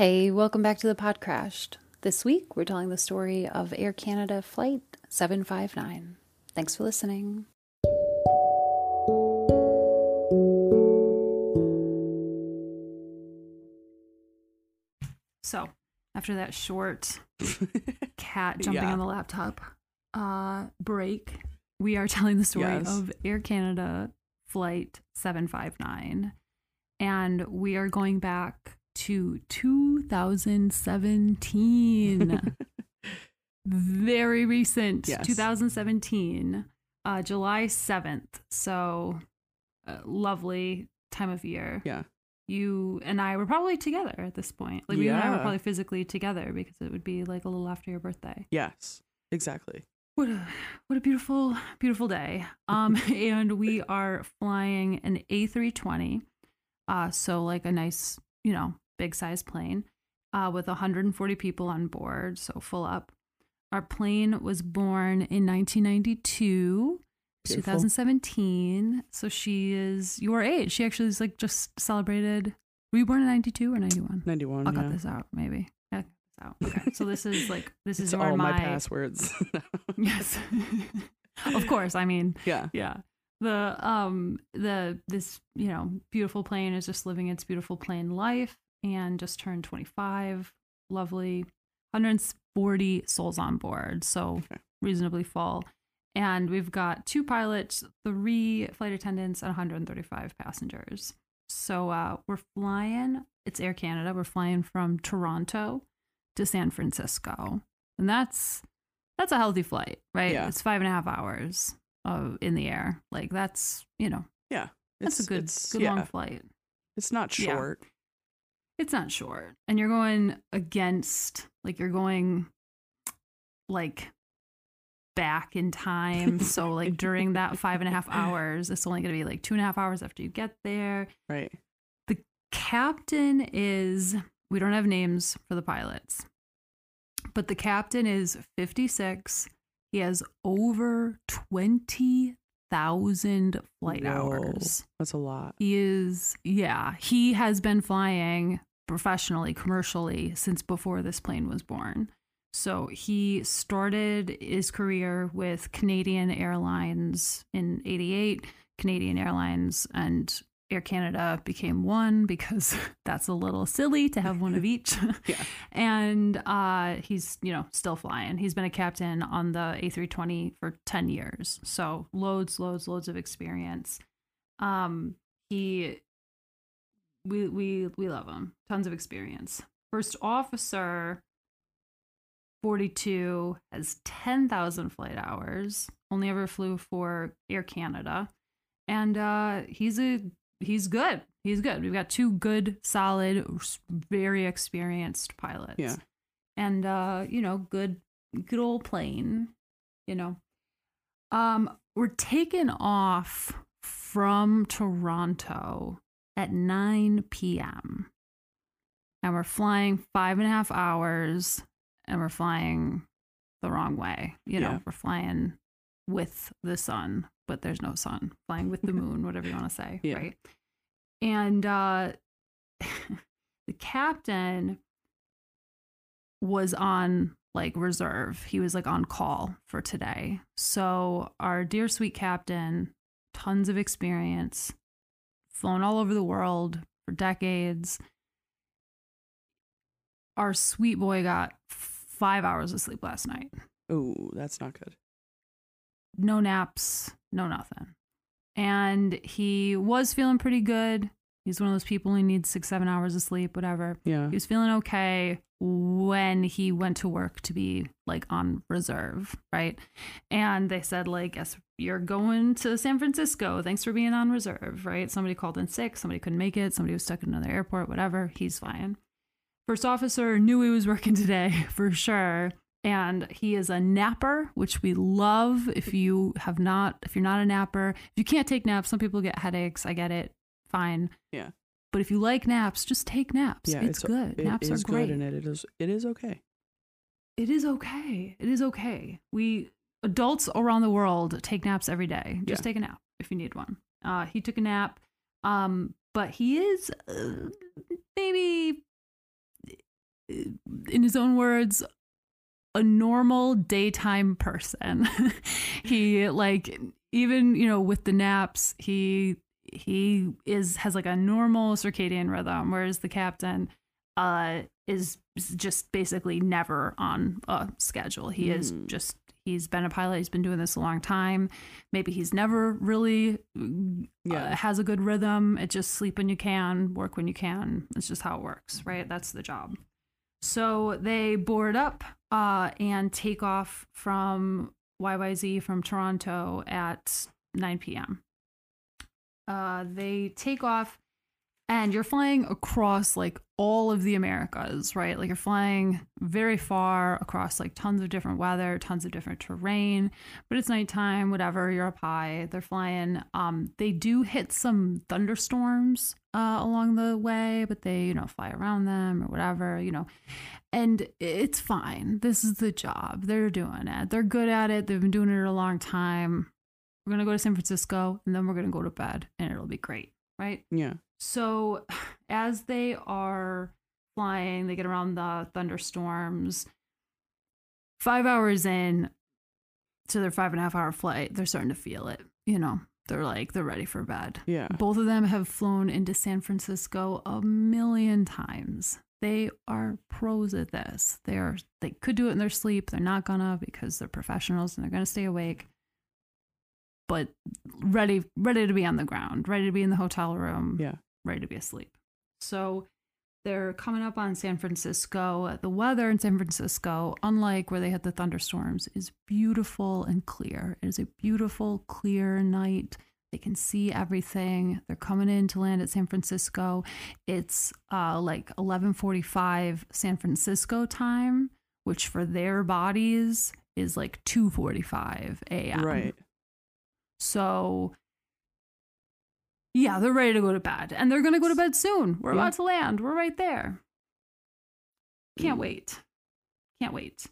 Hey, welcome back to the Pod Crashed. This week, we're telling the story of Air Canada Flight 759. Thanks for listening. So, after that short cat jumping Yeah. on the laptop uh, break, we are telling the story Yes. of Air Canada Flight 759. And we are going back to 2017. Very recent. Yes. 2017, uh, July 7th. So, uh, lovely time of year yeah. you and I were probably together at this point. Like you and I were probably physically together because it would be like a little after your birthday. Yes. Exactly. What a what a beautiful beautiful day. Um and we are flying an A320. Uh so like a nice, you know, big size plane uh with 140 people on board, so full up. Our plane was born in 1992. Beautiful. 2017. So she is your age. She actually is like just celebrated. Were you born in 92 or 91? 91. I'll yeah. cut this out, maybe. Yeah, this out. Okay. So this is like this is all my, my, passwords. Yes. of course. I mean, yeah. yeah. The um the this, you know, beautiful plane is just living its beautiful plane life and just turned 25. Lovely. 140 souls on board. So Okay. reasonably full. And we've got two pilots, three flight attendants, and 135 passengers. So uh, we're flying. It's Air Canada. We're flying from Toronto to San Francisco, and that's that's a healthy flight, right? Yeah. It's five and a half hours uh, in the air. Like that's you know Yeah. that's a good good yeah. long flight. It's not Yeah. It's not short, and you're going against like you're going like back in time. so like during that five and a half hours, it's only going to be like two and a half hours after you get there. Right. The captain is we don't have names for the pilots but the captain is 56 he has over 20,000 flight Whoa. hours That's a lot. he is yeah he has been flying professionally commercially since before this plane was born so he started his career with Canadian Airlines in 88 Canadian Airlines and Air Canada became one because that's a little silly to have one of each. Yeah. and uh, he's, you know, still flying. He's been a captain on the A320 for 10 years. So loads, loads, loads of experience. Um, he, we, we, we love him. Tons of experience. First officer, 42, has 10,000 flight hours. Only ever flew for Air Canada. And uh, he's a he's good. He's good. We've got two good, solid, very experienced pilots. Yeah. And uh, you know, good good old plane, you know. Um, we're taking off from Toronto at 9 p.m. And we're flying five and a half hours and we're flying the wrong way. You know, Yeah. we're flying with the sun, but there's no sun. Flying with the moon, whatever you want to say. Yeah. Right. And uh the captain was on like reserve. He was like on call for today. So our dear sweet captain, tons of experience, flown all over the world for decades. Our sweet boy got five hours of sleep last night. Oh, that's not good. No naps, no nothing. And he was feeling pretty good. He's one of those people who needs six, seven hours of sleep, whatever. Yeah. He was feeling okay when he went to work to be like on reserve, right? And they said, like, yes, you're going to San Francisco. Thanks for being on reserve, right? Somebody called in sick, somebody couldn't make it, somebody was stuck in another airport, whatever. He's fine. First officer knew he was working today for sure. And he is a napper, which we love. If you have not, if you're not a napper, if you can't take naps, some people get headaches. I get it. Fine. Yeah. But if you like naps, just take naps. Yeah, it's, it's- good. It naps are is great. good and it is it is okay. it is okay. It is okay. We adults around the world take naps every day. Just Yeah. take a nap if you need one. Uh, he took a nap, um, but he is uh, maybe in his own words, a normal daytime person. he like even you know with the naps, he he is has like a normal circadian rhythm, whereas the captain uh is just basically never on a schedule. He is Mm. just he's been a pilot. He's been doing this a long time. Maybe he's never really uh, Yeah. has a good rhythm. It just sleep when you can, work when you can. It's just how it works, right? That's the job. So they board up uh, and take off from YYZ from Toronto at 9 p.m. Uh, they take off and you're flying across like all of the Americas, right? Like you're flying very far across like tons of different weather, tons of different terrain, but it's nighttime, whatever, you're up high. They're flying. Um, they do hit some thunderstorms uh, along the way, but they, you know, fly around them or whatever, you know. And it's fine. This is the job. They're doing it. They're good at it. They've been doing it a long time. We're going to go to San Francisco and then we're going to go to bed and it'll be great, right? Yeah. So, as they are flying, they get around the thunderstorms. Five hours in to their five and a half hour flight, they're starting to feel it. You know, they're like, they're ready for bed. Yeah. Both of them have flown into San Francisco a million times. They are pros at this. They are they could do it in their sleep. They're not gonna because they're professionals and they're gonna stay awake. But ready ready to be on the ground, ready to be in the hotel room, Yeah. ready to be asleep. So they're coming up on San Francisco. The weather in San Francisco, unlike where they had the thunderstorms, is beautiful and clear. It is a beautiful, clear night. They can see everything. They're coming in to land at San Francisco. It's uh, like 11:45 San Francisco time, which for their bodies is like 2:45 a.m. Right. So, yeah, they're ready to go to bed. And they're going to go to bed soon. We're Yeah. about to land. We're right there. Can't Mm. wait. Can't wait.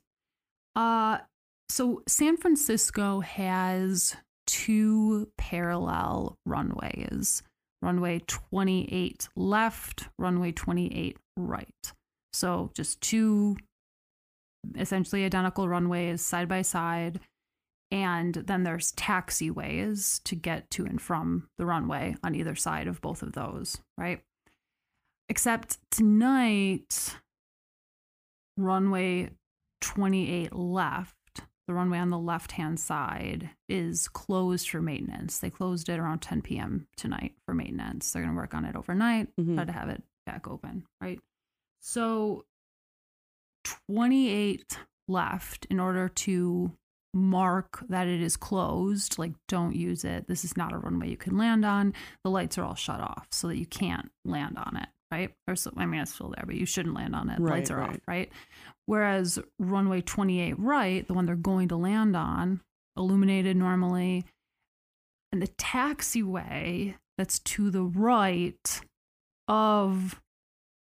Uh so San Francisco has two parallel runways. Runway 28 left, runway 28 right. So just two essentially identical runways side by side and then there's taxiways to get to and from the runway on either side of both of those, right? Except tonight, runway 28 left, the runway on the left hand side, is closed for maintenance. They closed it around 10 p.m. tonight for maintenance. They're going to work on it overnight, Mhm. try to have it back open, right? So 28 left in order to mark that it is closed like don't use it. This is not a runway you can land on. The lights are all shut off so that you can't land on it right? Or so i mean it's still there but you shouldn't land on it. The lights Right, are off right. right? Whereas runway 28 right the one they're going to land on illuminated normally and the taxiway that's to the right of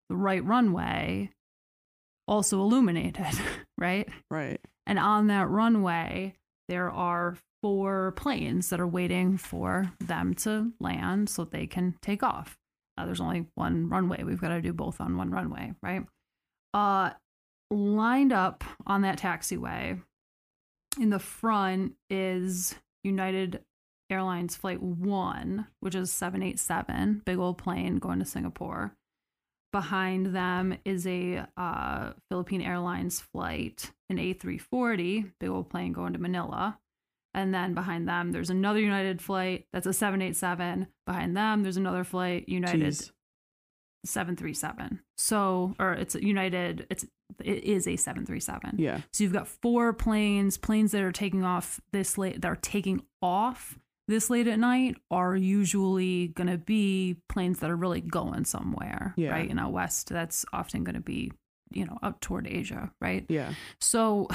the right runway also illuminated right? Right. And on that runway, there are four planes that are waiting for them to land so they can take off. There's only one runway. We've got to do both on one runway, right? Uh, lined up on that taxiway in the front is United Airlines Flight 1, which is 787, big old plane going to Singapore. Behind them is a uh, Philippine Airlines flight, an A340, big old plane going to Manila. And then behind them, there's another United flight that's a 787. Behind them, there's another flight, United Jeez. 737. So, or it's a United, it's it is a 737. Yeah. So you've got four planes, planes that are taking off this late, that are taking off this late at night are usually going to be planes that are really going somewhere, Yeah. right? You know, west, that's often going to be, you know, up toward Asia, right? Yeah. So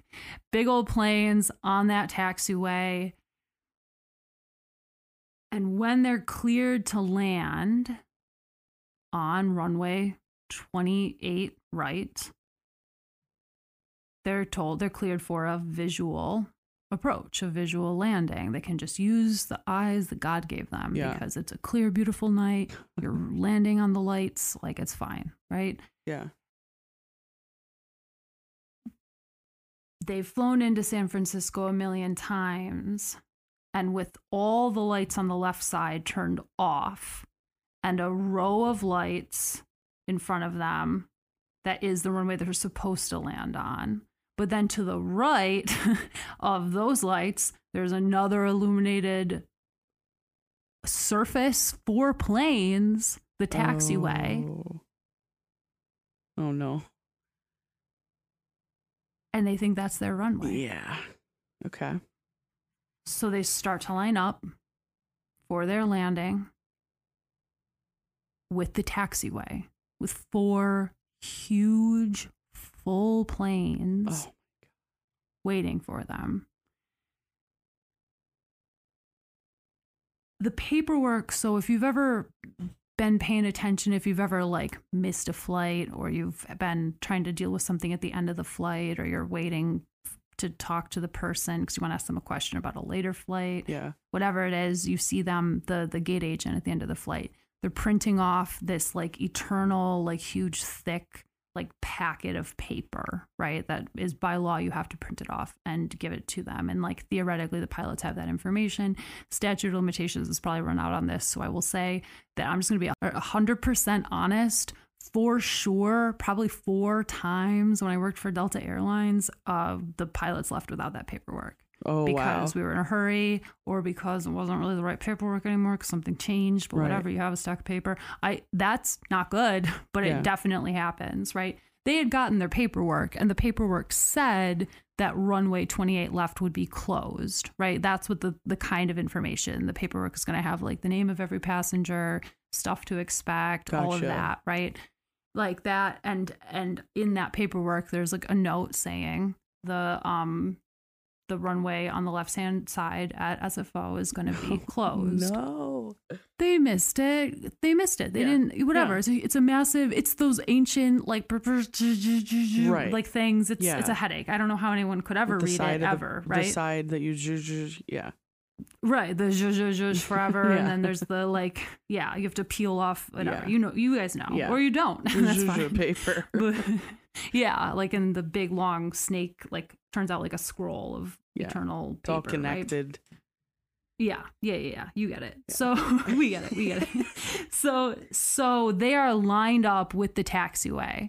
big old planes on that taxiway. And when they're cleared to land on runway 28 right, they're told they're cleared for a visual approach, a visual landing. They can just use the eyes that God gave them Yeah. because it's a clear, beautiful night. You're landing on the lights, like it's fine, right? Yeah. they've flown into San Francisco a million times, and with all the lights on the left side turned off, and a row of lights in front of them that is the runway they're supposed to land on. But then to the right of those lights, there's another illuminated surface for planes, the taxiway. Oh. Oh, no. And they think that's their runway. Yeah. Okay. So they start to line up for their landing with the taxiway with four huge full planes Oh. waiting for them. The paperwork, so if you've ever been paying attention, if you've ever like missed a flight or you've been trying to deal with something at the end of the flight or you're waiting to talk to the person because you want to ask them a question about a later flight, Yeah. whatever it is, you see them, the the gate agent at the end of the flight. They're printing off this like eternal, like huge, thick, like packet of paper, right? That is by law you have to print it off and give it to them. And like theoretically, the pilots have that information. Statute of limitations is probably run out on this, so I will say that I'm just going to be a hundred percent honest. For sure, probably four times when I worked for Delta Airlines, uh, the pilots left without that paperwork Oh, wow. because we were in a hurry or because it wasn't really the right paperwork anymore because something changed but Right. whatever you have a stack of paper i that's not good but Yeah. it definitely happens right they had gotten their paperwork and the paperwork said that runway 28 left would be closed right that's what the the kind of information the paperwork is going to have like the name of every passenger stuff to expect all of that right like that and and in that paperwork there's like a note saying the um the runway on the left hand side at SFO is going to be oh, closed. No. They missed it. They missed it. They Yeah. didn't. Whatever. Yeah. It's, a, it's a massive. It's those ancient like Right. like things. It's Yeah. it's a headache. I don't know how anyone could ever read it ever. the, right. The side that you. Yeah. Right. The forever, Yeah. and then there's the like. Yeah, you have to peel off whatever. Yeah. You know. You guys know, Yeah. or you don't. That's fine. paper. but yeah, like in the big long snake, like turns out like a scroll of Yeah. eternal It's all paper, right? connected. Yeah, yeah, yeah, yeah. You get it. Yeah. So we get it. We get it. so so they are lined up with the taxiway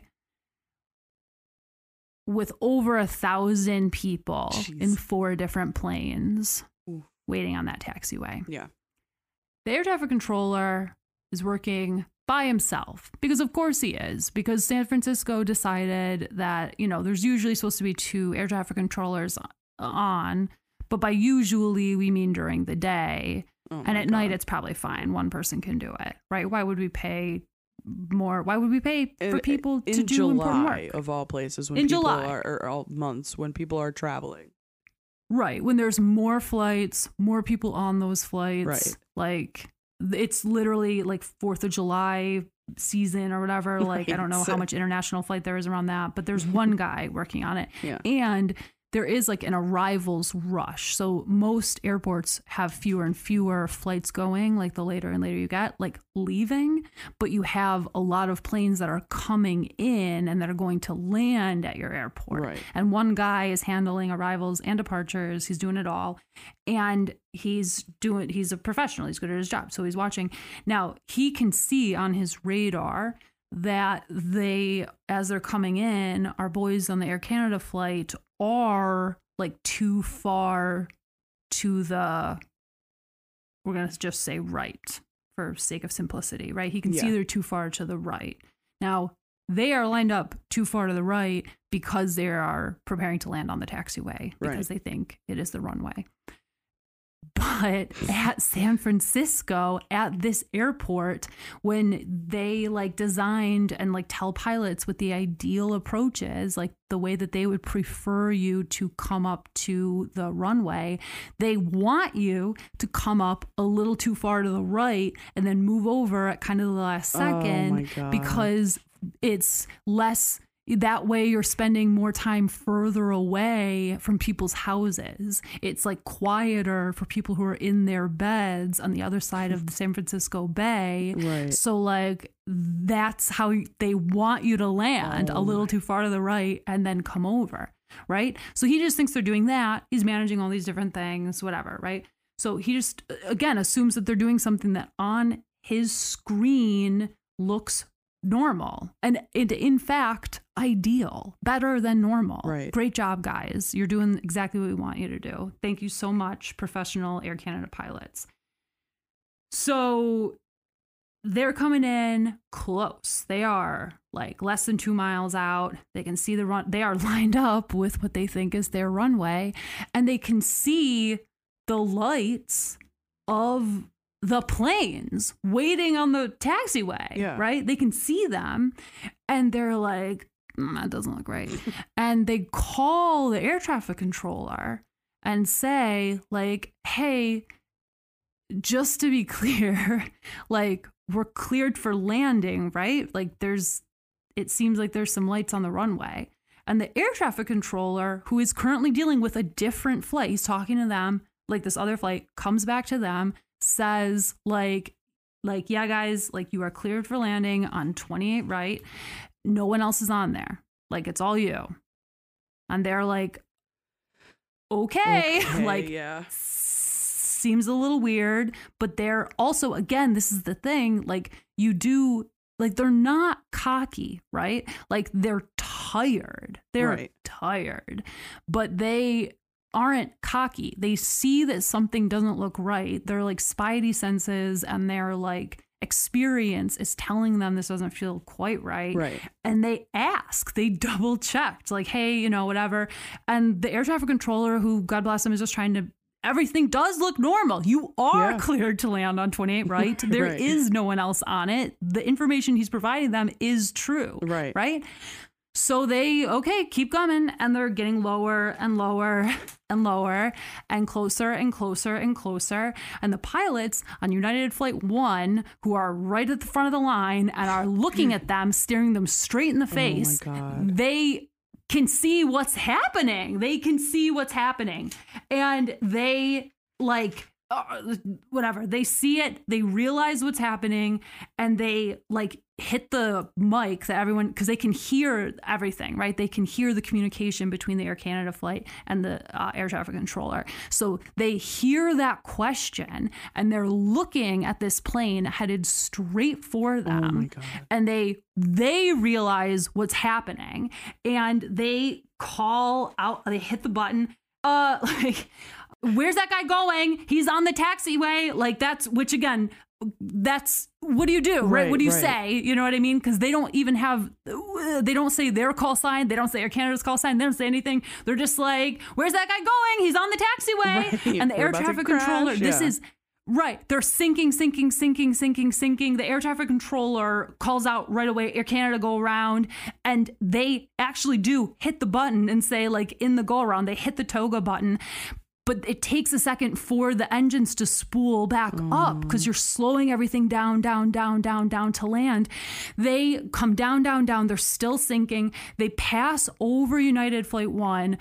with over a thousand people in four different planes Oof. waiting on that taxiway. Yeah. The air traffic controller is working by himself because of course he is because San Francisco decided that you know there's usually supposed to be two air traffic controllers on but by usually we mean during the day Oh and at night it's probably fine one person can do it right why would we pay more why would we pay for In- people to do important July work of all places when In people July. are or all months when people are traveling. Right. When there's more flights, more people on those flights. Right. Like it's literally like 4th of July season or whatever. Like I don't know Right. how much international flight there is around that, but there's one guy working on it. Yeah. And there is like an arrivals rush. So most airports have fewer and fewer flights going, like the later and later you get, like leaving, but you have a lot of planes that are coming in and that are going to land at your airport. Right. And one guy is handling arrivals and departures. He's doing it all. And he's doing he's a professional. He's good at his job. So he's watching. Now, he can see on his radar that they as they're coming in, our boys on the Air Canada flight are like too far to the we're going to just say right for sake of simplicity, right? He can see they're too far to the right. Now, they are lined up too far to the right because they are preparing to land on the taxiway because Right. they think it is the runway. But at San Francisco, at this airport, when they like designed and like tell pilots what the ideal approach is, like the way that they would prefer you to come up to the runway, they want you to come up a little too far to the right and then move over at kind of the last Oh second God. because it's less that way you're spending more time further away from people's houses it's like quieter for people who are in their beds on the other side of the san francisco bay Right. so like that's how they want you to land a Oh little my- too far to the right and then come over right? So he just thinks they're doing that. He's managing all these different things, whatever, right? So he just, again, assumes that they're doing something that on his screen looks normal and it, in fact ideal better than normal. Right. great job guys. You're doing exactly what we want you to do. Thank you so much professional air canada pilots. So they're coming in close. They are like less than two miles out. They can see the run they are lined up with what they think is their runway and they can see the lights of the planes waiting on the taxiway, Yeah. right? They can see them and they're like, "Mm, that doesn't look right. and they call the air traffic controller and say, like, hey, just to be clear, like, we're cleared for landing, right? Like, there's, it seems like there's some lights on the runway. And the air traffic controller, who is currently dealing with a different flight, he's talking to them, like this other flight, comes back to them, says, like, like, yeah, guys, like you are cleared for landing on 28 right. No one else is on there. Like it's all you. And they're like, okay, Okay, like yeah. seems a little weird, but they're also again, this is the thing, like you do like they're not cocky, right? Like they're tired. They're Right. tired. But they aren't cocky. They see that something doesn't look right. They're like spidey senses and their like experience is telling them this doesn't feel quite right Right. and they ask they double checked like hey you know whatever and the air traffic controller who god bless him is just trying to everything does look normal you are Yeah. cleared to land on 28 right There is Right. no one else on it the information he's providing them is true Right. right so they okay keep coming. And they're getting lower and lower and lower and closer and closer and closer. And the pilots on united flight 1 who are right at the front of the line and are looking at them staring them straight in the oh face God. they can see what's happening. They can see what's happening. And they like uh, whatever. They see it they realize what's happening and they like hit the mic that everyone because they can hear everything right? They can hear the communication between the air canada flight and the uh, air traffic controller. So they hear that question and they're looking at this plane headed straight for them. Oh and they they realize what's happening and they call out they hit the button uh like where's that guy going he's on the taxiway like that's which again that's what do you do right, Right, what do you right. say you know what i mean because they don't even have they don't say their call sign they don't say air canada's call sign they don't say anything they're just like where's that guy going he's on the taxiway Right, and the we're air traffic controller this is Right. They're sinking, sinking, sinking, sinking, sinking. The air traffic controller calls out right away, Air Canada go around. And they actually do hit the button and say, like, in the go around, they hit the TOGA button. But it takes a second for the engines to spool back up mm. because you're slowing everything down, down, down, down, down to land. They come down, down, down. They're still sinking. They pass over United Flight 1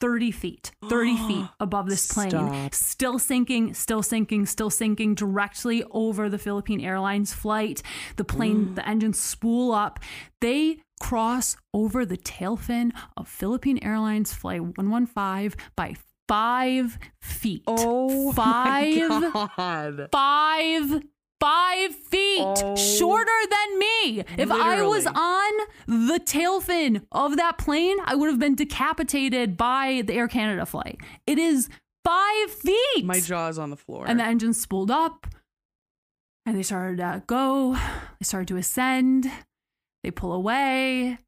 30 feet, 30 feet above this plane Stop. still sinking, still sinking, still sinking directly over the Philippine Airlines flight. The plane, mm. the engines spool up. They cross over the tail fin of Philippine Airlines Flight 115 by five feet. Oh Five- my God. Five, five feet Oh. shorter than me. If I was on the tail fin of that plane, I would have been decapitated by the Air Canada flight. It is five feet. My jaw's on the floor. And the engines spooled up and they started to go. They started to ascend. They pull away.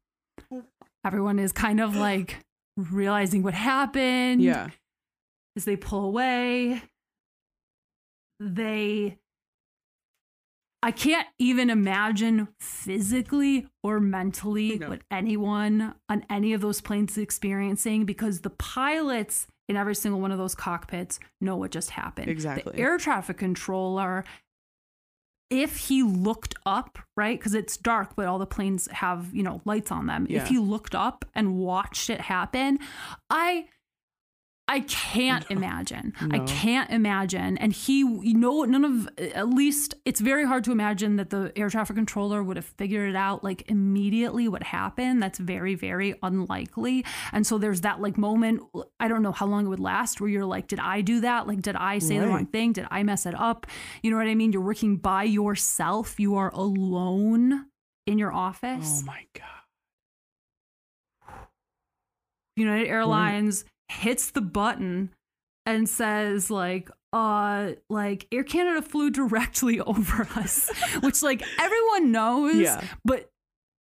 Oh. Everyone is kind of like realizing what happened. yeah. As they pull away, they. I can't even imagine physically or mentally No. what anyone on any of those planes is experiencing because the pilots in every single one of those cockpits know what just happened. Exactly. The air traffic controller, if he looked up, right? Because it's dark, but all the planes have, you know, lights on them. Yeah. If he looked up and watched it happen, I I can't imagine. I can't imagine. And he, you know, none of, at least it's very hard to imagine that the air traffic controller would have figured it out like immediately what happened. That's very, very unlikely. And so there's that like moment, I don't know how long it would last, where you're like, did I do that? Like, did I say the wrong thing? Did I mess it up? You know what I mean? You're working by yourself, you are alone in your oh office. Oh my god. United Airlines hits the button and says like uh like Air Canada flew directly over us, which like everyone knows, Yeah. but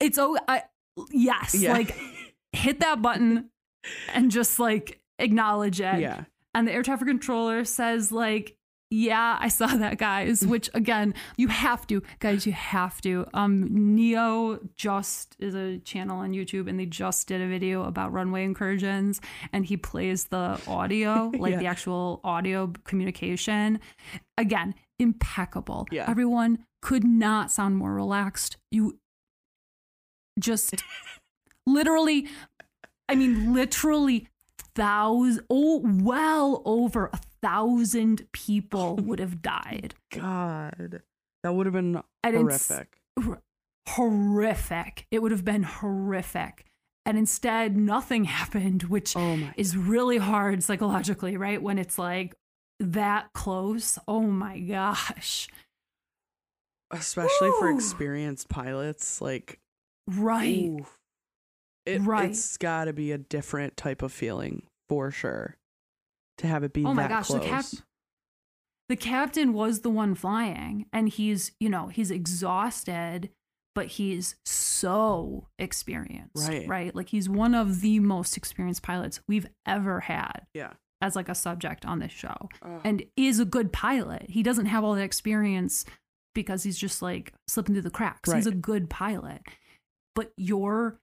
it's oh I yes, Yeah. like hit that button and just like acknowledge it. yeah. And the air traffic controller says like yeah, I saw that, guys. Which again, you have to, guys, you have to. Um, Neo just is a channel on YouTube, and they just did a video about runway incursions, and he plays the audio, like Yeah. the actual audio communication. Again, impeccable. Yeah. Everyone could not sound more relaxed. You just literally, I mean, literally thousand, oh, well over a thousand people oh would have died. God. That would have been And horrific. Horrific. It would have been horrific. And instead, nothing happened, which Oh is really hard psychologically, right? When it's like that close. Oh my gosh. especially for experienced pilots like Right. oof. It, Right. it's got to be a different type of feeling for sure to have it be Oh my that gosh, close. the cap the captain was the one flying and he's, you know, he's exhausted, but he's so experienced, Right. right? Like he's one of the most experienced pilots we've ever had yeah. as like a subject on this show Ugh. and is a good pilot. He doesn't have all that experience because he's just like slipping through the cracks. He's a good pilot. But your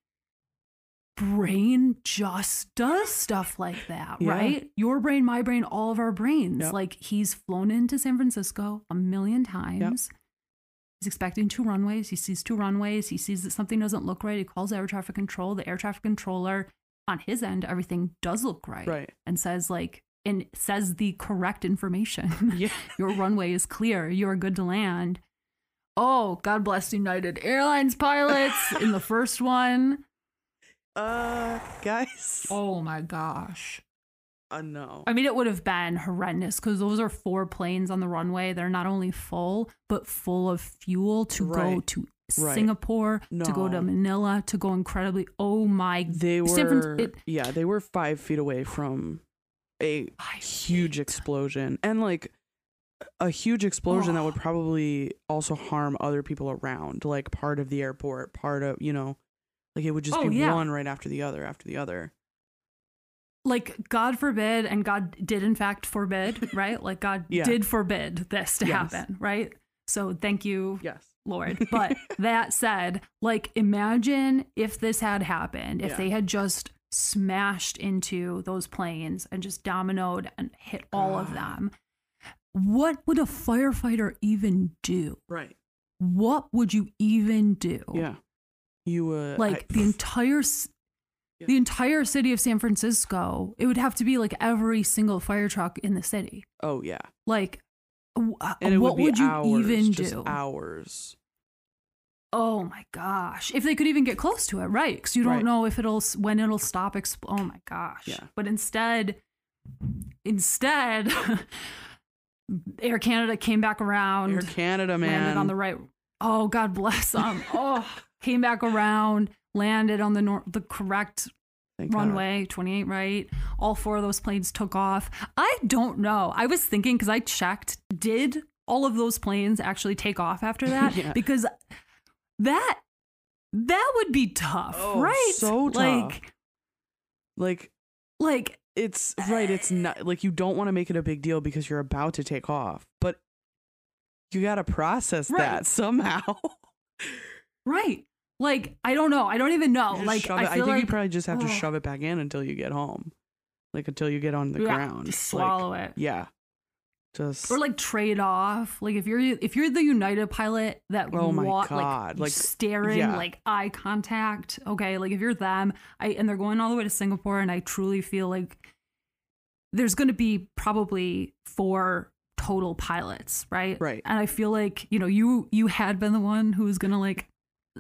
brain just does stuff like that, Yeah. right? Your brain, my brain, all of our brains. Yep. Like he's flown into San Francisco a million times. He's expecting two runways. He sees two runways. He sees that something doesn't look right. He calls air traffic control. The air traffic controller on his end, everything does look right Right. and says like and says the correct information. Yeah. Your runway is clear. You are good to land. Oh, God bless United Airlines pilots in the first one. Uh, guys. Oh my gosh. Uh, no. I mean, it would have been horrendous because those are four planes on the runway. They're not only full, but full of fuel to go to Right. Singapore, to go to Manila, to go incredibly. Oh my They were, it- yeah, they were five feet away from a huge explosion and like a huge explosion that would Oh. probably also harm other people around, like part of the airport, part of, you know, like it would just Oh, be yeah. one right after the other after the other. like God forbid, and God did in fact forbid, right? Like God Yeah. did forbid this to Yes. happen, right? So thank you, Yes. Lord. But that said, like imagine if this had happened, if Yeah. they had just smashed into those planes and just dominoed and hit all of ah. them. What would a firefighter even do? Right. What would you even do? Yeah. You uh like I- the entire Yeah. the entire city of San Francisco, it would have to be like every single fire truck in the city. Oh yeah. Like, uh, And what would would you hours, even do? hours. Oh my gosh! If they could even get close to it, right? Because you don't Right. know if it'll when it'll stop. Exp- oh my gosh! Yeah. But instead, instead, Air Canada came back around. Air Canada, man. landed on the right. Oh, God bless them. oh, came back around, landed on the nor- the correct Thank God. runway, 28 right. All four of those planes took off. I don't know. I was thinking because I checked, did all of those planes actually take off after that? Yeah. Because that that would be tough, Oh, right? so tough. Like, Like like it's right it's eh. not like you don't want to make it a big deal because you're about to take off but you got to process Right. that somehow right. Like I don't know. I don't even know. Like I I think like you probably just have to shove it back in until you get home like until you get on the yeah, ground just Like, swallow it. yeah just or like trade off like if you're if you're the united pilot that Oh my wa- God, like, like, staring yeah. like eye contact okay like if you're them i and they're going all the way to singapore and i truly feel like there's going to be probably four total pilots, right? Right. And I feel like, you know, you you had been the one who was going to like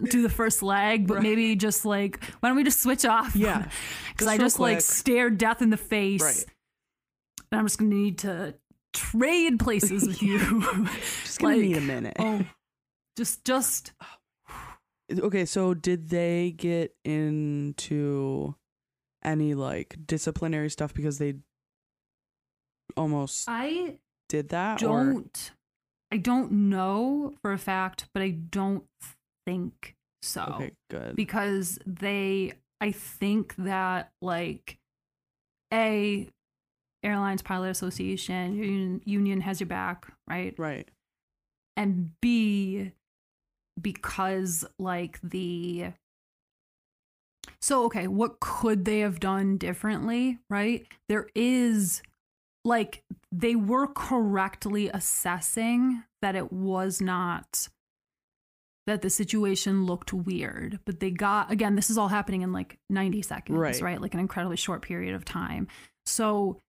do the first leg, but Right. maybe just like why don't we just switch off? Yeah. Cuz I just like stare death in the face. Right. And I'm just going to need to trade places with you. Just gonna Like, need a minute. oh. Just just Okay, so did they get into any like disciplinary stuff because they almost I did that? or- don't I don't know for a fact, but I don't think so. Okay, good. Because they I think that like a airlines pilot association union, union has your back, right? right. And B because like the so okay, what could they have done differently, right? There is like they were correctly assessing that it was not that the situation looked weird, but they got again, this is all happening in like 90 seconds, Right. right? Like an incredibly short period of time. So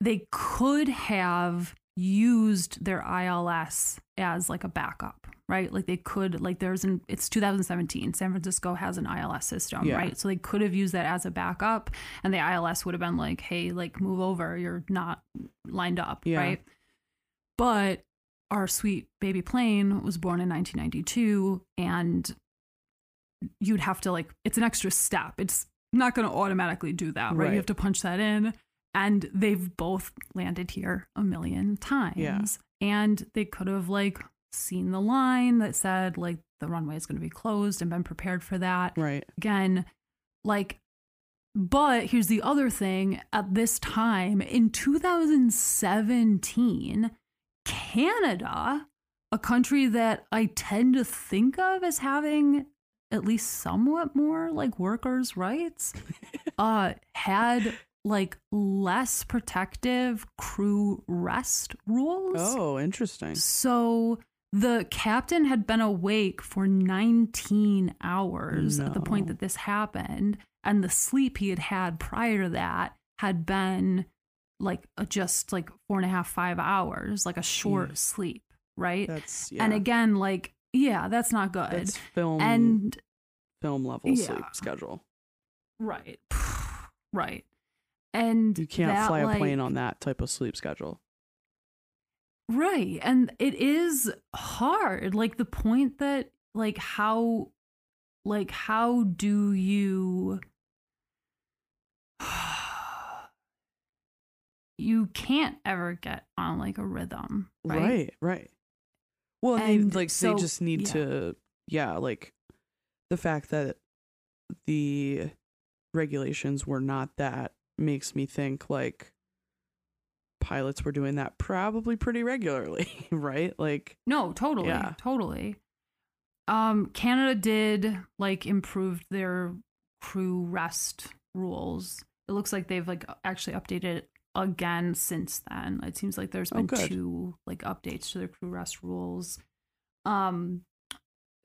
they could have used their ILS as like a backup, right? Like they could like there's an it's 2017. San Francisco has an ILS system, Yeah. right? So they could have used that as a backup and the ILS would have been like, "Hey, like move over, you're not lined up," Yeah. right? But our sweet baby plane was born in 1992 and you'd have to like it's an extra step. It's not going to automatically do that, right? Right. You have to punch that in and they've both landed here a million times. Yeah. And they could have like seen the line that said like the runway is going to be closed and been prepared for that. Right. Again, like but here's the other thing at this time in 2017 Canada, a country that I tend to think of as having at least somewhat more like workers' rights, uh, had like less protective crew rest rules. Oh, interesting. So the captain had been awake for 19 hours at the point that this happened, and the sleep he had had prior to that had been like a, just like four and a half, five hours, like a short Jeez. sleep, right? That's yeah. And again, like, yeah, that's not good. that's film and film level Yeah. sleep schedule. right, right. And You can't that, fly a like- plane on that type of sleep schedule. Right. And it is hard. Like the point that like how like how do you you can't ever get on like a rhythm, right? Right, right. Well, and, they like so- they just need yeah. to yeah, like the fact that the regulations were not that makes me think like pilots were doing that probably pretty regularly, right? Like No, totally. Yeah. Totally. Um Canada did like improved their crew rest rules. It looks like they've like actually updated it again since then. It seems like there's Oh, been good. two like updates to their crew rest rules. Um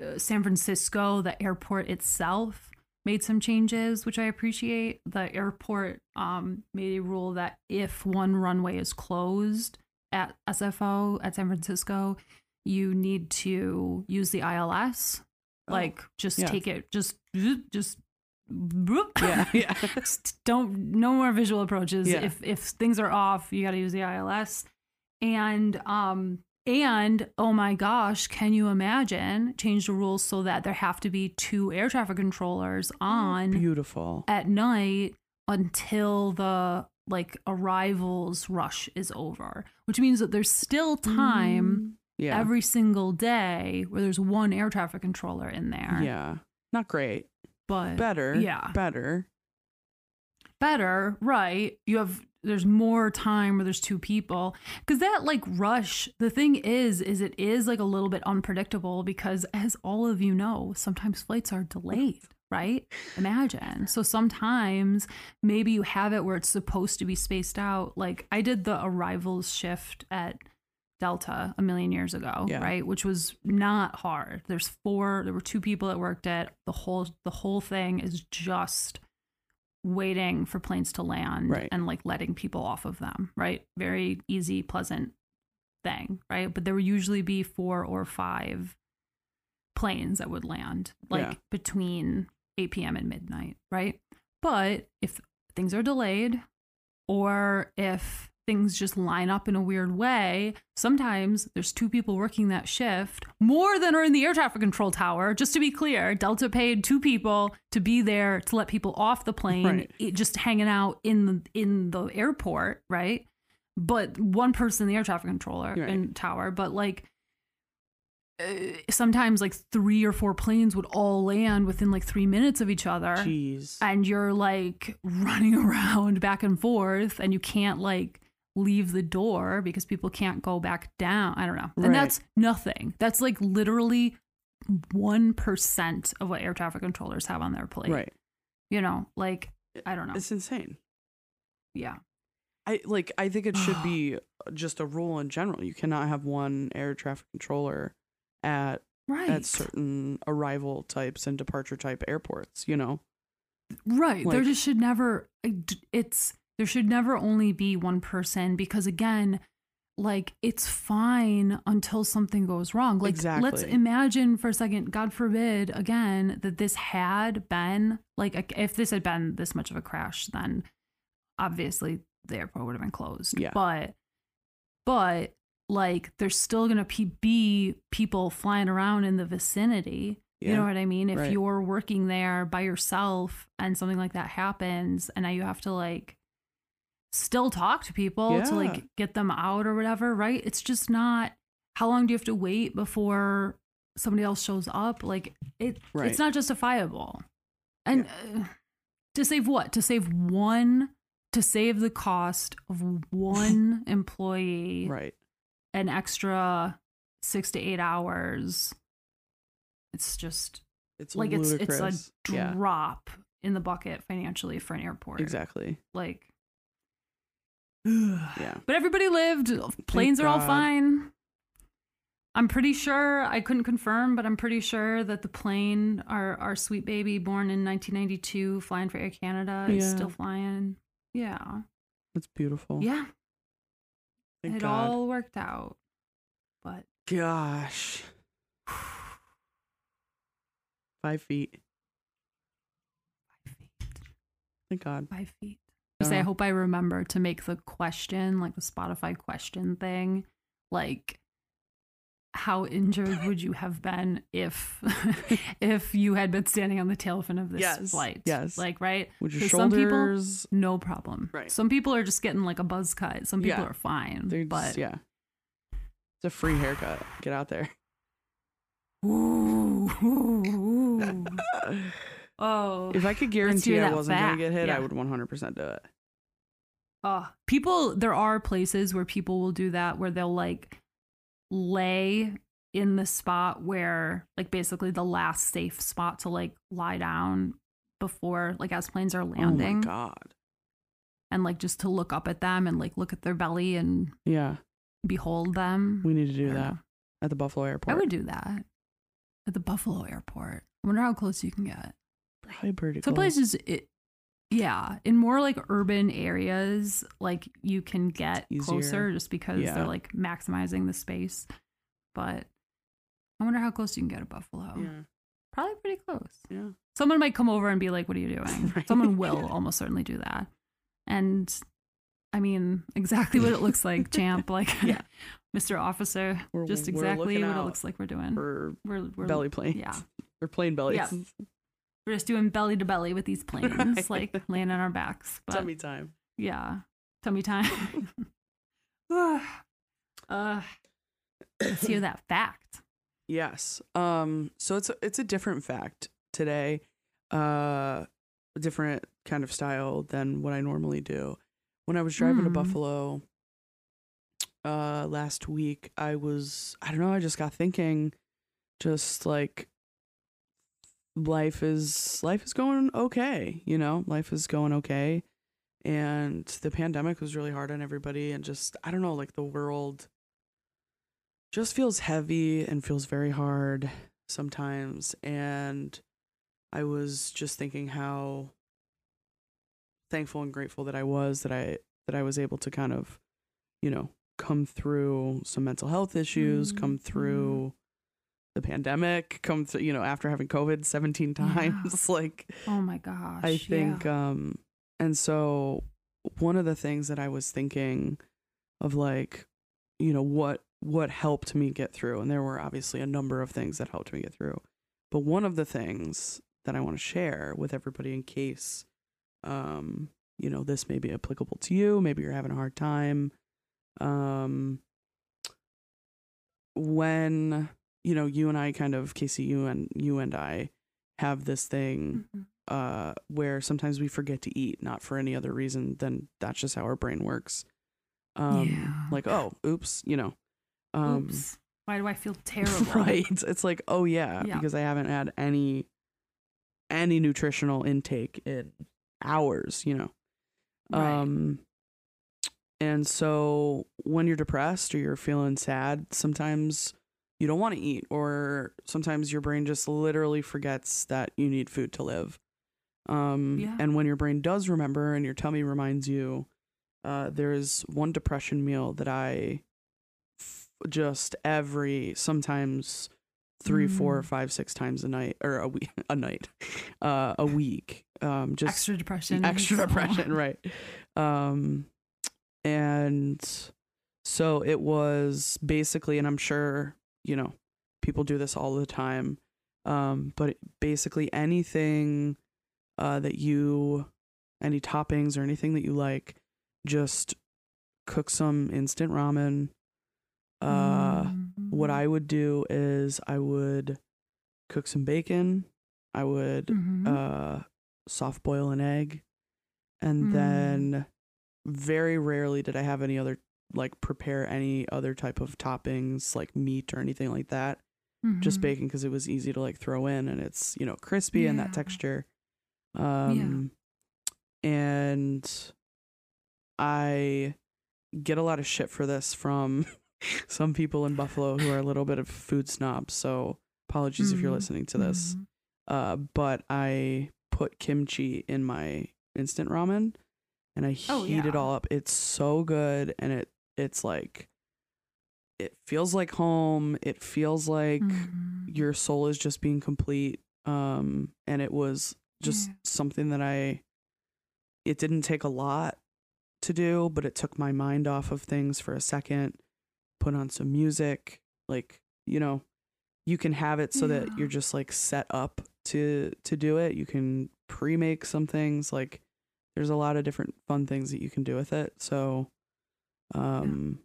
uh, San Francisco, the airport itself made some changes, which I appreciate. The airport um, made a rule that if one runway is closed at SFO at San Francisco, you need to use the ILS. Oh, Like, just yeah. take it, just, just. Yeah, yeah. Don't no more visual approaches Yeah. if if things are off you got to use the ILS and um and oh my gosh can you imagine change the rules so that there have to be two air traffic controllers on Beautiful. at night until the like arrivals rush is over which means that there's still time Mm, Yeah. every single day where there's one air traffic controller in there yeah. Not great. But Better. yeah Better. better, right? You have there's more time where there's two people because that like rush. The thing is, is it is like a little bit unpredictable because as all of you know, sometimes flights are delayed. Right? Imagine. So sometimes maybe you have it where it's supposed to be spaced out. Like I did the arrivals shift at Delta a million years ago, Yeah. right? Which was not hard. There's four, there were two people that worked it. The whole the whole thing is just waiting for planes to land Right. and like letting people off of them, right? Very easy, pleasant thing, right? But there would usually be four or five planes that would land like Yeah. between 8 p.m. and midnight, right? But if things are delayed or if things just line up in a weird way, sometimes there's two people working that shift more than are in the air traffic control tower. Just to be clear, Delta paid two people to be there to let people off the plane, Right. it- just hanging out in the in the airport, right? But one person in the air traffic controller Right. and tower, but like uh, sometimes like three or four planes would all land within like three minutes of each other Jeez. and you're like running around back and forth and you can't like leave the door because people can't go back down. I don't know. Right. And that's nothing. That's like literally 1% of what air traffic controllers have on their plate. right. You know, like I don't know. It's insane. Yeah. I like I think it should be just a rule in general. You cannot have one air traffic controller at Right. at certain arrival types and departure type airports, you know. Right. there just should never it's there should never only be one person because again, like it's fine until something goes wrong. Like let's imagine for a second, God forbid, again, that this had been like if this had been this much of a crash, then obviously the airport would have been closed. Yeah. But but like there's still gonna be people flying around in the vicinity. Yeah. You know what I mean? If Right. you're working there by yourself and something like that happens, and now you have to like still talk to people to like get them out or whatever, right? It's just not. How long do you have to wait before somebody else shows up? Like it, Right. it's not justifiable. And uh, to save what? To save one. To save the cost of one employee Right. an extra six to eight hours. It's just It's like it's ludicrous. it's a yeah. drop in the bucket financially for an airport. Exactly. Like, Yeah. but everybody lived. Planes are all God. fine. I'm pretty sure I couldn't confirm, but I'm pretty sure that the plane, our our sweet baby born in 1992, flying for Air Canada, is Yeah. still flying. Yeah, It's beautiful. yeah, Thank it God. all worked out. But Gosh. Five feet. Five feet. Thank God. five feet. You say, I hope I remember to make the question, like the Spotify question thing, like how injured would you have been if if you had been standing on the tail fin of this Yes, flight? yes. Like, right? Would your 'Cause some people- shoulders No problem. Right. Some people are just getting like a buzz cut. Some people Yeah. are fine. they're but just, yeah. It's a free haircut. Get out there. ooh, ooh, ooh. oh, if I could guarantee I wasn't gonna get hit, Yeah. I would 100% do it. Oh, people, there are places where people will do that where they'll like lay in the spot where, like, basically the last safe spot to like lie down before, like, as planes are Oh landing, my god. and like just to look up at them and like look at their belly and Yeah, behold them. we need to do that know. at the Buffalo airport. I would do that at the Buffalo airport. I wonder how close you can get. Probably pretty Some close. places, it, yeah, in more like urban areas, like you can get closer just because Yeah. they're like maximizing the space. But I wonder how close you can get to Buffalo. Yeah, Probably pretty close. yeah. Someone might come over and be like, "What are you doing?" Right. Someone will almost certainly do that. And I mean, exactly what it looks like, champ. Like, Yeah. Mr. Officer, We're- just exactly what it looks like we're doing. We're, we're belly planes. yeah. Or plane bellies. Yeah. We're just doing belly to belly with these planes, Right. like laying on our backs. But Tummy time. yeah, tummy time. uh, let's hear that fact. Yes. Um. So it's a, it's a different fact today. Uh, a different kind of style than what I normally do. When I was driving to Hmm. Buffalo, uh, last week, I was I don't know. I just got thinking, just like life is life is going okay. You know, life is going okay, and the pandemic was really hard on everybody, and just I don't know, like the world just feels heavy and feels very hard sometimes and i was just thinking how thankful and grateful that I was that I that I was able to kind of, you know, come through some mental health issues, come Mhm. through the pandemic, come through, you know, after having COVID 17 Yeah. times. like Oh my gosh. I think yeah. um and so one of the things that I was thinking of like, you know, what what helped me get through and there were obviously a number of things that helped me get through. But one of the things that I want to share with everybody in case um you know this may be applicable to you, maybe you're having a hard time um when you know you and I kind of Casey you and you and I have this thing Mhm. uh, where sometimes we forget to eat, not for any other reason than that's just how our brain works. Um, Yeah. Like, oh, oops, you know. Um, Oops. Why do I feel terrible? right. It's like, oh yeah, Yeah. because I haven't had any any nutritional intake in hours, you know. Right. Um, and so when you're depressed or you're feeling sad, sometimes you don't want to eat, or sometimes your brain just literally forgets that you need food to live. Um, Yeah. And when your brain does remember and your tummy reminds you, uh, there is one depression meal that I f- just every, sometimes three, Mm. five, six times a night or a week, a night, uh, a week. Um, just extra depression. extra depression right um and so it was basically and i'm sure you know people do this all the time um but basically anything uh that you any toppings or anything that you like just cook some instant ramen uh what Mhm. i would do is i would cook some bacon i would Mhm. uh soft boil an egg and Mm. then very rarely did i have any other like prepare any other type of toppings like meat or anything like that just Mhm. bacon because it was easy to like throw in and it's you know crispy and that texture um and i get a lot of shit for this from some people in buffalo who are a little bit of food snobs so apologies if you're Mhm. listening to this Mhm. uh, but I put kimchi in my instant ramen and I heat Oh, it all up. It's so good and it it's like it feels like home. It feels like Mhm. your soul is just being complete. Um and it was just Yeah. something that I it didn't take a lot to do, but it took my mind off of things for a second. Put on some music, like, you know, you can have it so that you're just like set up to to do it. You can pre-make some things like there's a lot of different fun things that you can do with it. So um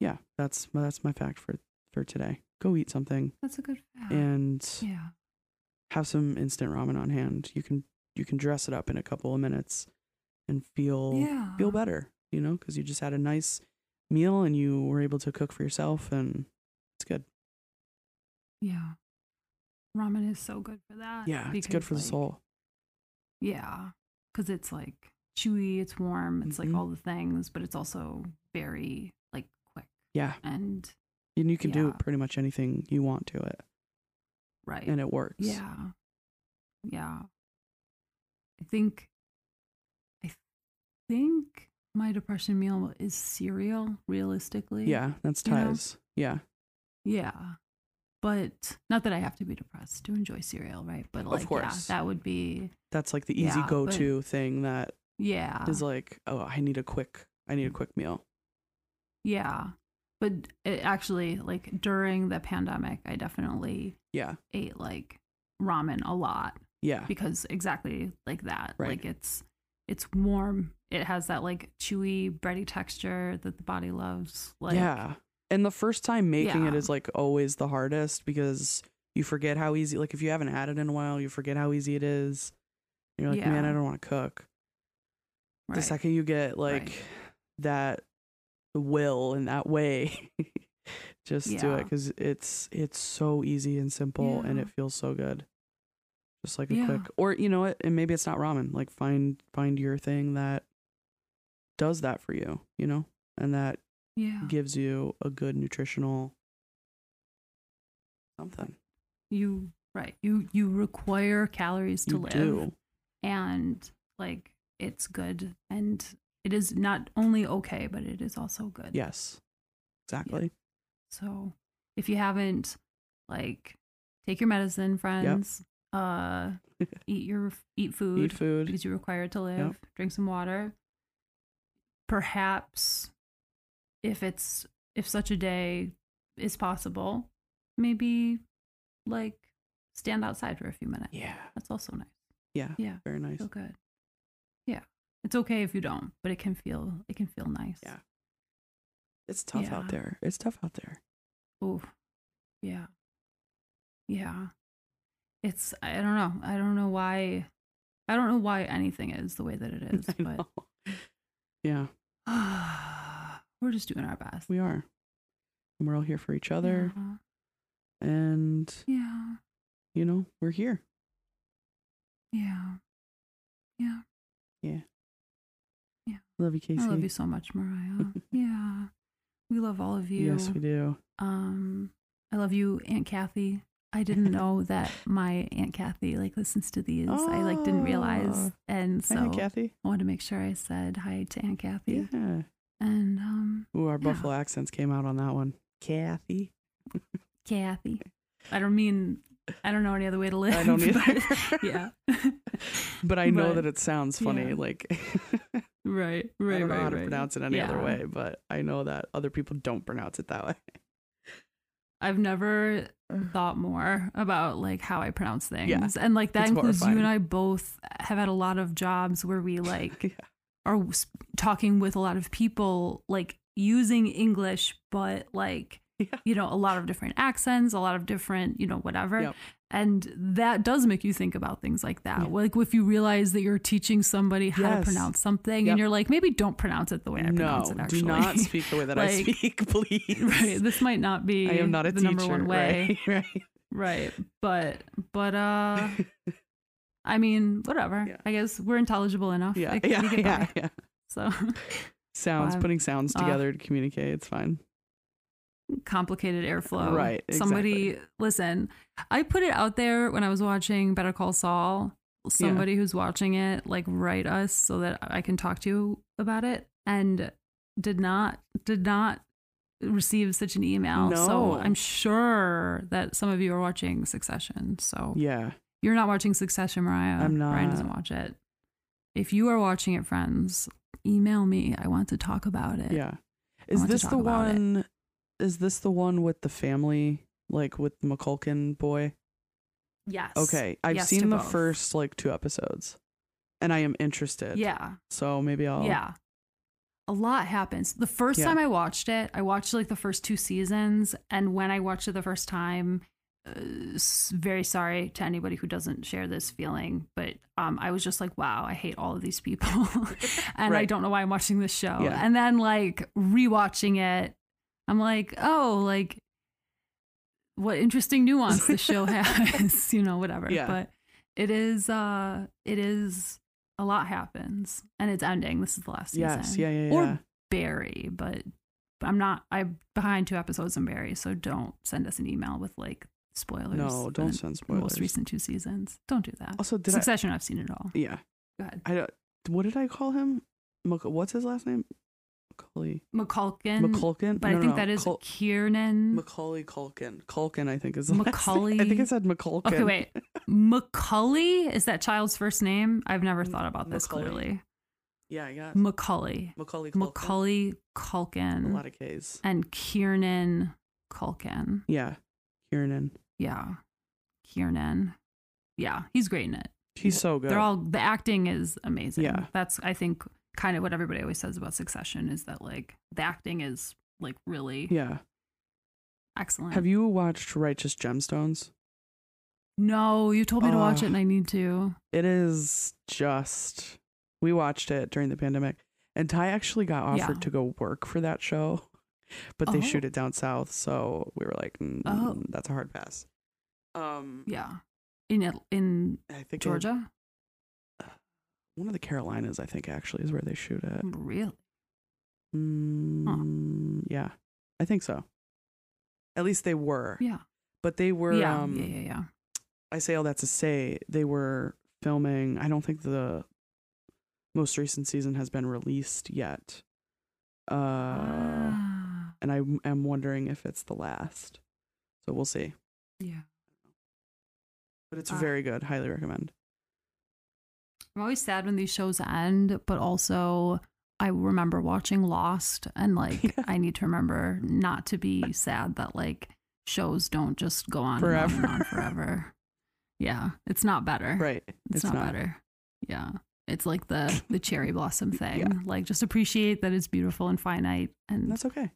yeah, that's that's my fact for for today. Go eat something That's a good fact. and yeah. have some instant ramen on hand. You can you can dress it up in a couple of minutes and feel Yeah. feel better, you know, because you just had a nice meal and you were able to cook for yourself and it's good. Yeah. Ramen is so good for that. Yeah, it's good for the soul. Yeah. Because it's like chewy, it's warm, it's Mhm. like all the things, but it's also very like quick Yeah, and and you can do pretty much anything you want to it, right. and it works. Yeah. Yeah. I think I think my depression meal is cereal, realistically. yeah, that's You know? ties. Yeah, Yeah. But not that I have to be depressed to enjoy cereal, right? But like course. yeah, that would be that's like the easy Yeah, go-to thing that yeah. is like, oh, I need a quick, I need a quick meal. Yeah. But it actually like during the pandemic, I definitely Yeah, ate like ramen a lot yeah, because exactly like that. Right. Like it's it's warm. It has that like chewy, bready texture that the body loves. Like yeah. And the first time making it Yeah. is like always the hardest because you forget how easy. Like if you haven't had it in a while, you forget how easy it is. And you're like, man, I don't want to cook. The second you get like Right. that will in that way, just do it because it's it's so easy and simple and it feels so good. Just like a Yeah. quick, or you know what? And maybe it's not ramen. Like find find your thing that does that for you. You know, and that Yeah. gives you a good nutritional something. You right. You you require calories to you live. do. and like it's good and it is not only okay, but it is also good. Yes. Exactly. So if you haven't, like, take your medicine, friends. Uh, eat your eat food Eat food. because you're required to live. Yep. Drink some water. Perhaps, if it's if such a day is possible, maybe like stand outside for a few minutes. Yeah. That's also nice. Yeah. Yeah, Very nice. feel good. Yeah, it's okay if you don't, but it can feel it can feel nice. Yeah. It's tough out there. It's tough out there. Ooh, yeah, yeah. It's I don't know. I don't know why. I don't know why anything is the way that it is, but. Yeah, we're just doing our best. we are. And we're all here for each other. Yeah. And, Yeah. you know, we're here. Yeah. Yeah. Love you, Casey. I love you so much, Mariah. yeah. We love all of you. Yes, we do. Um, I love you, Aunt Kathy. I didn't know that my Aunt Kathy like listens to these. I like didn't realize, Oh. and so Hi, Kathy. I wanted to make sure I said hi to Aunt Kathy. Yeah. And um, Ooh, our Yeah. Buffalo accents came out on that one. Kathy. Kathy. I don't mean I don't know any other way to live. I don't either. but- yeah. But I know But, that it sounds funny. yeah. Like, right. I Right. don't know right. how to right. pronounce it any other way, but I know that other people don't pronounce it that way. I've never thought more about like how I pronounce things. Yeah. And like that It's includes you and. I both have had a lot of jobs where we like yeah. are talking with a lot of people like using English, but like, Yeah. you know, a lot of different accents, a lot of different, you know, whatever. Yep. And that does make you think about things like that. Yeah. Like if you realize that you're teaching somebody how to pronounce something Yep. and you're like, maybe don't pronounce it the way I no, pronounce it actually. do not speak the way that I speak, please. right. This might not be I am not a the teacher. number one way. Right. right. Right. But but uh I mean, whatever. Yeah. I guess we're intelligible enough. yeah. Like, yeah. get Yeah. Yeah. So Sounds, Wow. putting sounds Uh, together to communicate. It's fine. Complicated airflow. Right, Somebody listen. I put it out there when I was watching Better Call Saul. Somebody who's watching it, like write us so that I can talk to you about it. And did not did not receive such an email. So I'm sure that some of you are watching Succession. So Yeah. You're not watching Succession, Mariah. I'm not. Brian doesn't watch it. If you are watching it, friends, email me. I want to talk about it. Yeah. Is this the one? it. Is this the one with the family, like with the McCulkin boy? Yes. Okay, I've Yes seen the both. first like two episodes, and I am interested. Yeah. So maybe I'll. Yeah. A lot happens. The first Yeah. time I watched it, I watched like the first two seasons. And when I watched it the first time, uh, very sorry to anybody who doesn't share this feeling, but um, I was just like, wow, I hate all of these people. and I don't know why I'm watching this show. Yeah. And then like rewatching it, I'm like, oh, like what interesting nuance the show has, you know, whatever. Yeah. But it is, uh, it is a lot happens and it's ending. This is the last season. Yes. Yeah. Yeah. Or Barry, but I'm not, I'm behind two episodes in Barry. So don't send us an email with like spoilers. no, don't send spoilers. Most recent two seasons. Don't do that. Also, did Succession, I've seen it all. Yeah. Go ahead. I don't. What did I call him? What's his last name? Macaulay. McCulkin. McCulkin. But No, I think no, that is Cul- Kiernan. Macaulay Culkin. Culkin, I think is the last name. I think it said McCulkin. Okay, wait. Macaulay is that child's first name? I've never thought about this Macaulay. clearly. Yeah, I got Macaulay. Macaulay Culkin. Macaulay A lot of K's. and Kiernan Culkin. Yeah, Kiernan. Yeah. Kiernan. Yeah, he's great in it. He's so good. They're all the acting is amazing. Yeah. That's I think kind of what everybody always says about Succession is that like the acting is like really yeah. excellent. Have you watched Righteous Gemstones? No, you told me to watch it and I need to. It is just. We watched it during the pandemic, and Ty actually got offered Yeah. to go work for that show, but they Oh. shoot it down south, so we were like, mm, Oh. "That's a hard pass." Um, Yeah. In in I think Georgia? One of the Carolinas, I think, actually is where they shoot it. Really? Mm, Yeah, I think so. At least they were, Yeah. but they were. yeah. um, yeah, yeah, yeah. I say all that to say they were filming. I don't think the most recent season has been released yet. Uh, Ah, and I am wondering if it's the last. So we'll see. yeah. But it's Ah. very good. Highly recommend. I'm always sad when these shows end, but also I remember watching Lost and like Yeah. I need to remember not to be sad that like shows don't just go on and on and on Forever. forever. Yeah, it's not better. Right. It's, not, better. Yeah. It's like the the cherry blossom thing. Yeah. Like just appreciate that it's beautiful and finite and That's okay.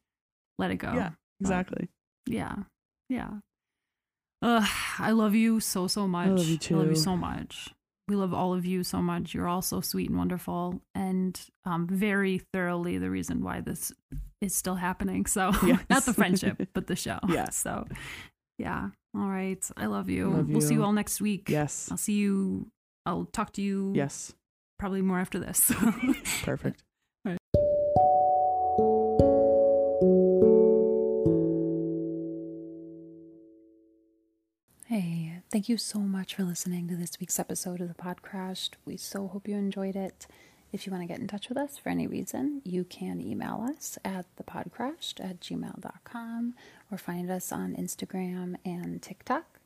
let it go. Yeah. Exactly. Yeah. Yeah. Ugh, I love you so so much. I love you too. I love you so much. We love all of you so much. You're all so sweet and wonderful, and um, very thoroughly the reason why this is still happening. So not the friendship, but the show. Yeah. So yeah. All right. I love you. Love We'll see you you. all next week. Yes. I'll see you. I'll talk to you. Yes. Probably more after this. Perfect. Hey, thank you so much for listening to this week's episode of the Pod Crashed. We so hope you enjoyed it. If you want to get in touch with us for any reason, you can email us at thepodcrashed at gmail.com or find us on Instagram and TikTok.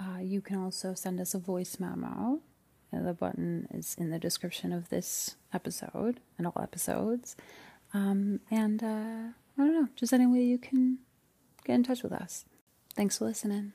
Uh, you can also send us a voice memo. The button is in the description of this episode and all episodes. Um, and uh, I don't know, just any way you can get in touch with us. Thanks for listening.